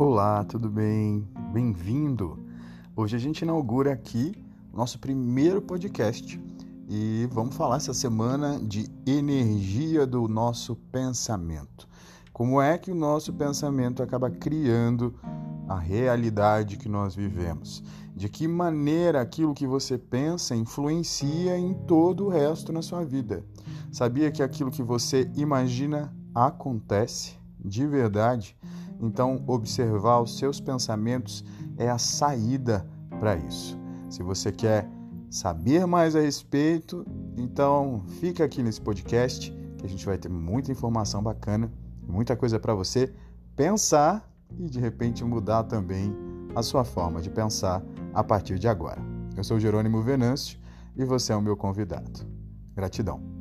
Olá, tudo bem? Bem-vindo! Hoje a gente inaugura aqui nosso primeiro podcast e vamos falar essa semana de energia do nosso pensamento. Como é que o nosso pensamento acaba criando a realidade que nós vivemos? De que maneira aquilo que você pensa influencia em todo o resto na sua vida? Sabia que aquilo que você imagina acontece de verdade? Então, observar os seus pensamentos é a saída para isso. Se você quer saber mais a respeito, então fica aqui nesse podcast que a gente vai ter muita informação bacana, muita coisa para você pensar e de repente mudar também a sua forma de pensar a partir de agora. Eu sou Jerônimo Venâncio e você é o meu convidado. Gratidão.